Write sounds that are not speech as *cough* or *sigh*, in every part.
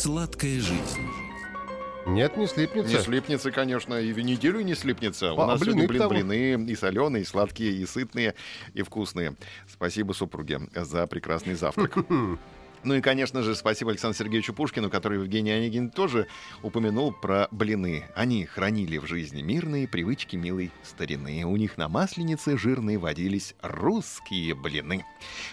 Сладкая жизнь. Нет, не слипнется. Не слипнется, конечно, и в неделю не слипнется. У А, нас блины сегодня блин, блины и соленые, и сладкие, и сытные, и вкусные. Спасибо супруге за прекрасный завтрак. *laughs* Ну и, конечно же, спасибо Александру Сергеевичу Пушкину, который Евгений Онегин тоже упомянул про блины. Они хранили в жизни мирные привычки милой старины. У них на масленице жирные водились русские блины.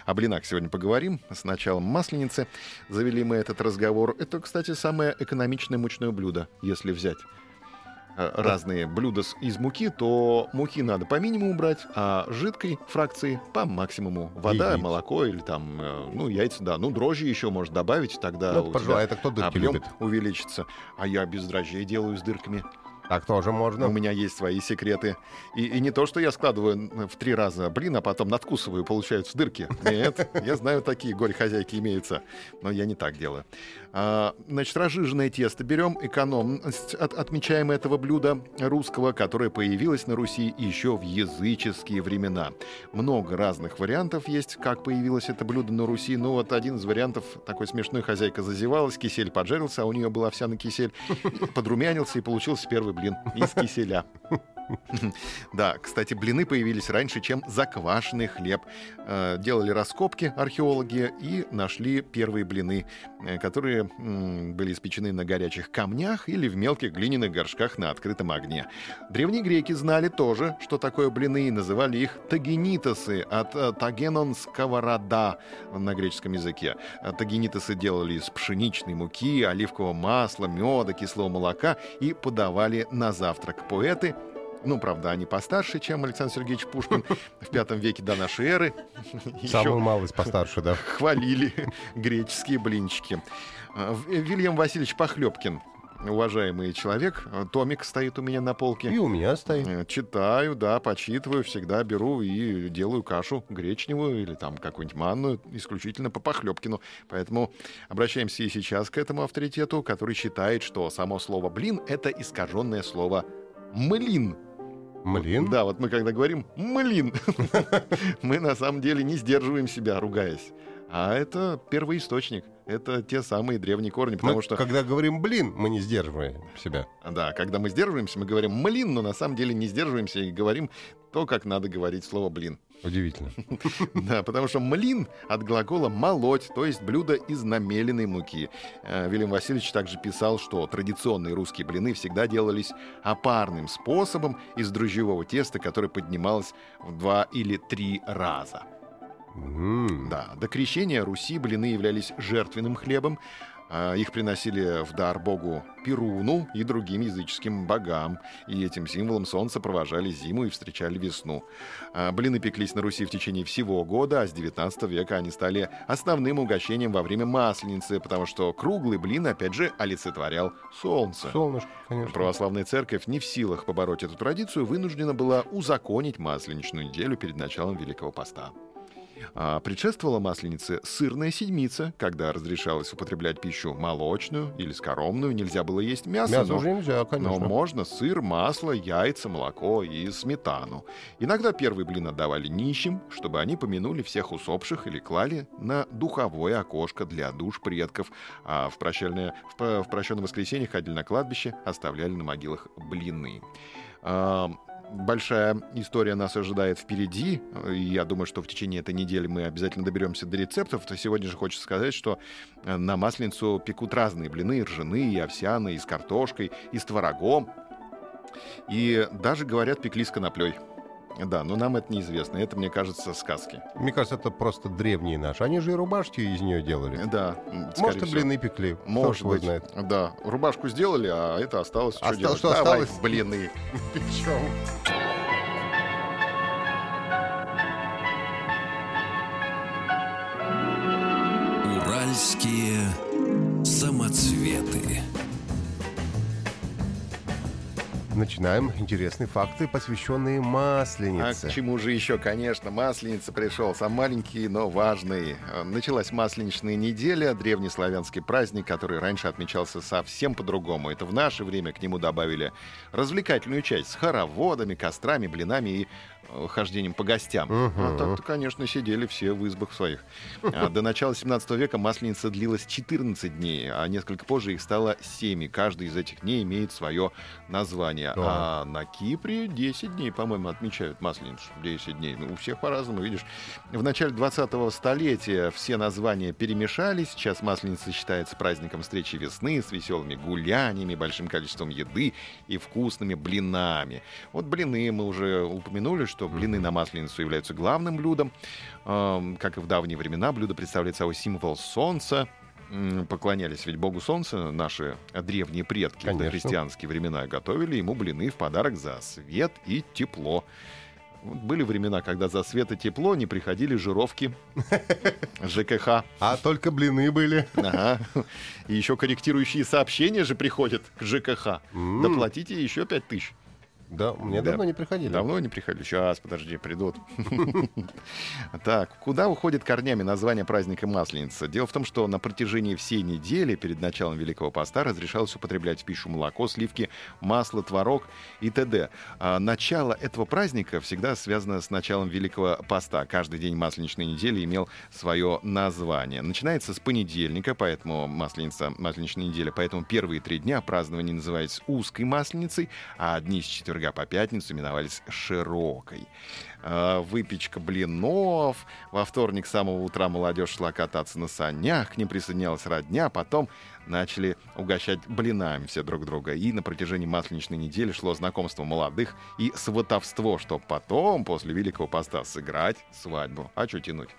О блинах сегодня поговорим. С началом масленицы завели мы этот разговор. Это, кстати, самое экономичное мучное блюдо, если взять разные блюда из муки, то муки надо по минимуму брать, а жидкой фракции по максимуму. Вода, Яиц. молоко или там, э, ну, яйца, да. Ну, дрожжи еще может добавить, тогда Ну, у пожалуй, тебя это кто дырки объем любит? увеличится. А я без дрожжей делаю с дырками. Так тоже можно. У меня есть свои секреты. И, и не то, что я складываю в три раза блин, а потом надкусываю, получаются дырки. Нет, я знаю, такие горе-хозяйки имеются. Но я не так делаю. А, значит, разжиженное тесто берем, экономность от- отмечаем этого блюда русского, которое появилось на Руси еще в языческие времена. Много разных вариантов есть, как появилось это блюдо на Руси. Ну, вот один из вариантов, такой смешной хозяйка зазевалась, кисель поджарился, а у нее был овсяный кисель, подрумянился, и получился первый блин из киселя. *laughs* Да, кстати, блины появились раньше, чем заквашенный хлеб. Э, Делали раскопки археологи и нашли первые блины, э, которые были испечены на горячих камнях или в мелких глиняных горшках на открытом огне. Древние греки знали тоже, что такое блины, и называли их тагенитосы от э, тагенон сковорода на греческом языке. Тагенитосы делали из пшеничной муки, оливкового масла, меда, кислого молока и подавали на завтрак. Поэты ну, правда, они постарше, чем Александр Сергеевич Пушкин *laughs* в пятом веке до нашей эры. Самую малость постарше, да. хвалили *laughs* греческие блинчики. А, Вильям Васильевич Похлебкин, уважаемый человек, томик стоит у меня на полке. И у меня стоит. Э, Читаю, да, почитываю, всегда беру и делаю кашу гречневую или там какую-нибудь манную исключительно по Похлебкину. Поэтому обращаемся и сейчас к этому авторитету, который считает, что само слово «блин» — это искаженное слово «млин». Млин. Да, вот мы когда говорим «млин», *laughs* мы на самом деле не сдерживаем себя, ругаясь. А это первоисточник, это те самые древние корни, потому Мы, что... когда говорим «блин», мы не сдерживаем себя. Да, когда мы сдерживаемся, мы говорим «млин», но на самом деле не сдерживаемся и говорим то, как надо говорить слово «блин». Удивительно. *laughs* Да, потому что млин от глагола молоть, то есть блюдо из намеленной муки. Э, Вильям Васильевич также писал, что традиционные русские блины всегда делались опарным способом из дрожжевого теста, которое поднималось в два или три раза. М. Да, до крещения Руси блины являлись жертвенным хлебом. А, Их приносили в дар богу Перуну и другим языческим богам. И этим символом солнца провожали зиму и встречали весну. А, Блины пеклись на Руси в течение всего года, а с 19 века они стали основным угощением во время Масленицы, потому что круглый блин, опять же, олицетворял солнце. Солнышко, конечно. Православная церковь не в силах побороть эту традицию, вынуждена была узаконить масленичную неделю перед началом Великого Поста. А предшествовала масленице сырная седмица, когда разрешалось употреблять пищу молочную или скоромную, нельзя было есть мясо, Мясо но, уже нельзя, но конечно. можно сыр, масло, яйца, молоко и сметану. Иногда первый блин отдавали нищим, чтобы они помянули всех усопших или клали на духовое окошко для душ предков, а в, прощальное, в, в прощенное воскресенье ходили на кладбище, оставляли на могилах блины. Большая история нас ожидает впереди. Я думаю, что в течение этой недели мы обязательно доберемся до рецептов. То сегодня же хочется сказать, что э, на масленицу пекут разные блины, ржаные, и овсяные, и с картошкой, и с творогом. И даже, говорят, пекли с коноплей. Да, но нам это неизвестно. Это, мне кажется, сказки. Мне кажется, это просто древние наши. Они же и рубашки из нее делали. Да. Может, и блины пекли. Может быть. Знает. Да. Рубашку сделали, а это осталось. Что осталось, делать? что Давай осталось? блины *laughs* печем. Уральские Начинаем интересные факты, посвященные А Масленице. к чему же еще, конечно, Масленица пришел. Сам маленький, но важный. Началась Масленичная неделя, древнеславянский праздник, который раньше отмечался совсем по-другому. Это в наше время к нему добавили развлекательную часть с хороводами, кострами, блинами и хождением по гостям. А так-то, конечно, сидели все в избах своих. *laughs* А До начала 17 века Масленица длилась 14 дней, а несколько позже их стало 7. И каждый из этих дней имеет свое название. А на Кипре 10 дней, по-моему, отмечают Масленицу. 10 дней. Ну, у всех по-разному, видишь. В начале 20-го столетия все названия перемешались. Сейчас Масленица считается праздником встречи весны с веселыми гуляниями, большим количеством еды и вкусными блинами. Вот блины мы уже упомянули, что блины на Масленицу являются главным блюдом. Эм, Как и в давние времена, блюдо представляет собой символ солнца, поклонялись ведь богу солнца наши древние предки в Конечно. христианские времена готовили ему блины в подарок за свет и тепло. Были времена, когда за свет и тепло не приходили жировки *laughs* ЖКХ. А только блины были. Ага. И еще корректирующие сообщения же приходят к ЖКХ. Доплатите еще пять тысяч. Да, мне Да. давно не приходили. Давно не приходили? Сейчас, подожди, придут. Так, куда уходит корнями название праздника Масленица? Дело в том, что на протяжении всей недели перед началом Великого Поста разрешалось употреблять в пищу молоко, сливки, масло, творог и т.д. А начало этого праздника всегда связано с началом Великого Поста. Каждый день Масленичной недели имел свое название. Начинается с понедельника, поэтому Масленица, Масленичная неделя, поэтому первые три дня празднование называется узкой Масленицей, а дни с четверга по пятницу именовались широкой. А, Выпечка блинов. Во вторник с самого утра молодежь шла кататься на санях, к ним присоединялась родня, потом начали угощать блинами все друг друга. И на протяжении масленичной недели шло знакомство молодых и сватовство, чтобы потом, после Великого Поста, сыграть свадьбу. А что тянуть?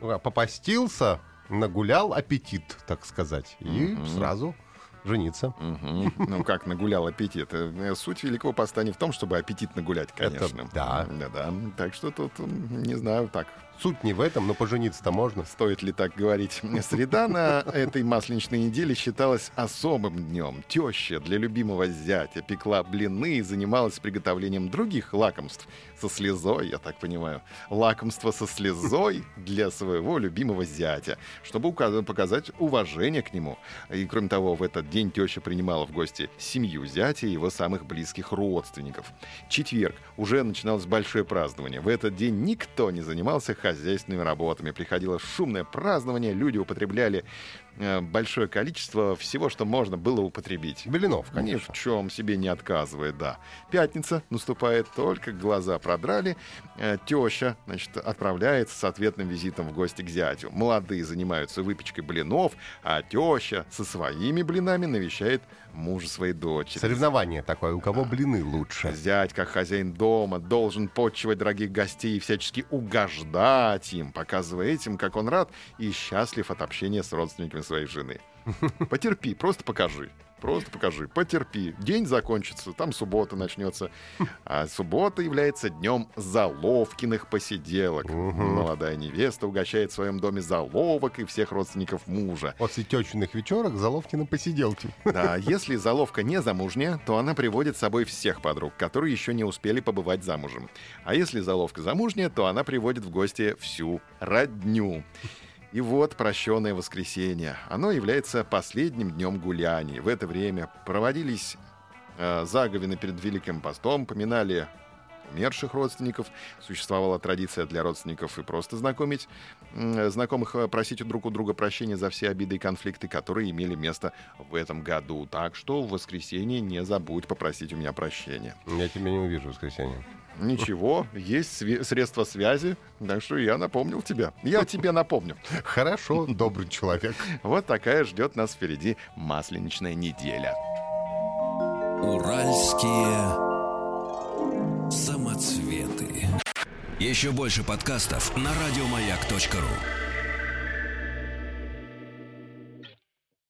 А, Попастился, нагулял аппетит, так сказать. И Мгм. сразу жениться. Ну как нагулял аппетит? Э, Суть Великого Поста не в том, чтобы аппетит нагулять, Это конечно. да. Да-да. Так что тут, не знаю, так, Суть не в этом, но пожениться-то можно. Стоит ли так говорить? Среда на этой масленичной неделе считалась особым днем. Теща для любимого зятя пекла блины и занималась приготовлением других лакомств со слезой, я так понимаю. Лакомство со слезой для своего любимого зятя, чтобы показать уважение к нему. И кроме того, в этот день теща принимала в гости семью зятя и его самых близких родственников. Четверг уже начиналось большое празднование. В этот день никто не занимался хозяйственными работами. Приходило шумное празднование, люди употребляли большое количество всего, что можно было употребить. Блинов, Ни конечно. в чем себе не отказывает, да. Пятница наступает, только глаза продрали. Э, Теща, значит, отправляется с ответным визитом в гости к зятю. Молодые занимаются выпечкой блинов, а теща со своими блинами навещает мужа своей дочери. Соревнование такое, у кого блины лучше. Зять, как хозяин дома, должен подчивать дорогих гостей и всячески угождать им, показывая этим, как он рад и счастлив от общения с родственниками своей жены. Потерпи, просто покажи. Просто покажи, потерпи. День закончится, там суббота начнется. А суббота является днем заловкиных посиделок. Молодая невеста угощает в своем доме заловок и всех родственников мужа. После течных вечерок Заловкина посиделки. Да, если заловка не замужняя, то она приводит с собой всех подруг, которые еще не успели побывать замужем. А если заловка замужняя, то она приводит в гости всю родню. И вот прощенное воскресенье. Оно является последним днем гуляний. В это время проводились э, заговины перед Великим постом, поминали умерших родственников. Существовала традиция для родственников и просто знакомить м, знакомых, э, просить друг у друга прощения за все обиды и конфликты, которые имели место в этом году. Так что в воскресенье не забудь попросить у меня прощения. Я тебя не увижу в воскресенье. Ничего, есть све- средства связи, так что я напомнил тебя. Я тебе напомню. Хорошо, добрый человек. Вот такая ждет нас впереди масленичная неделя. Уральские самоцветы. Еще больше подкастов на радиомаяк.ру.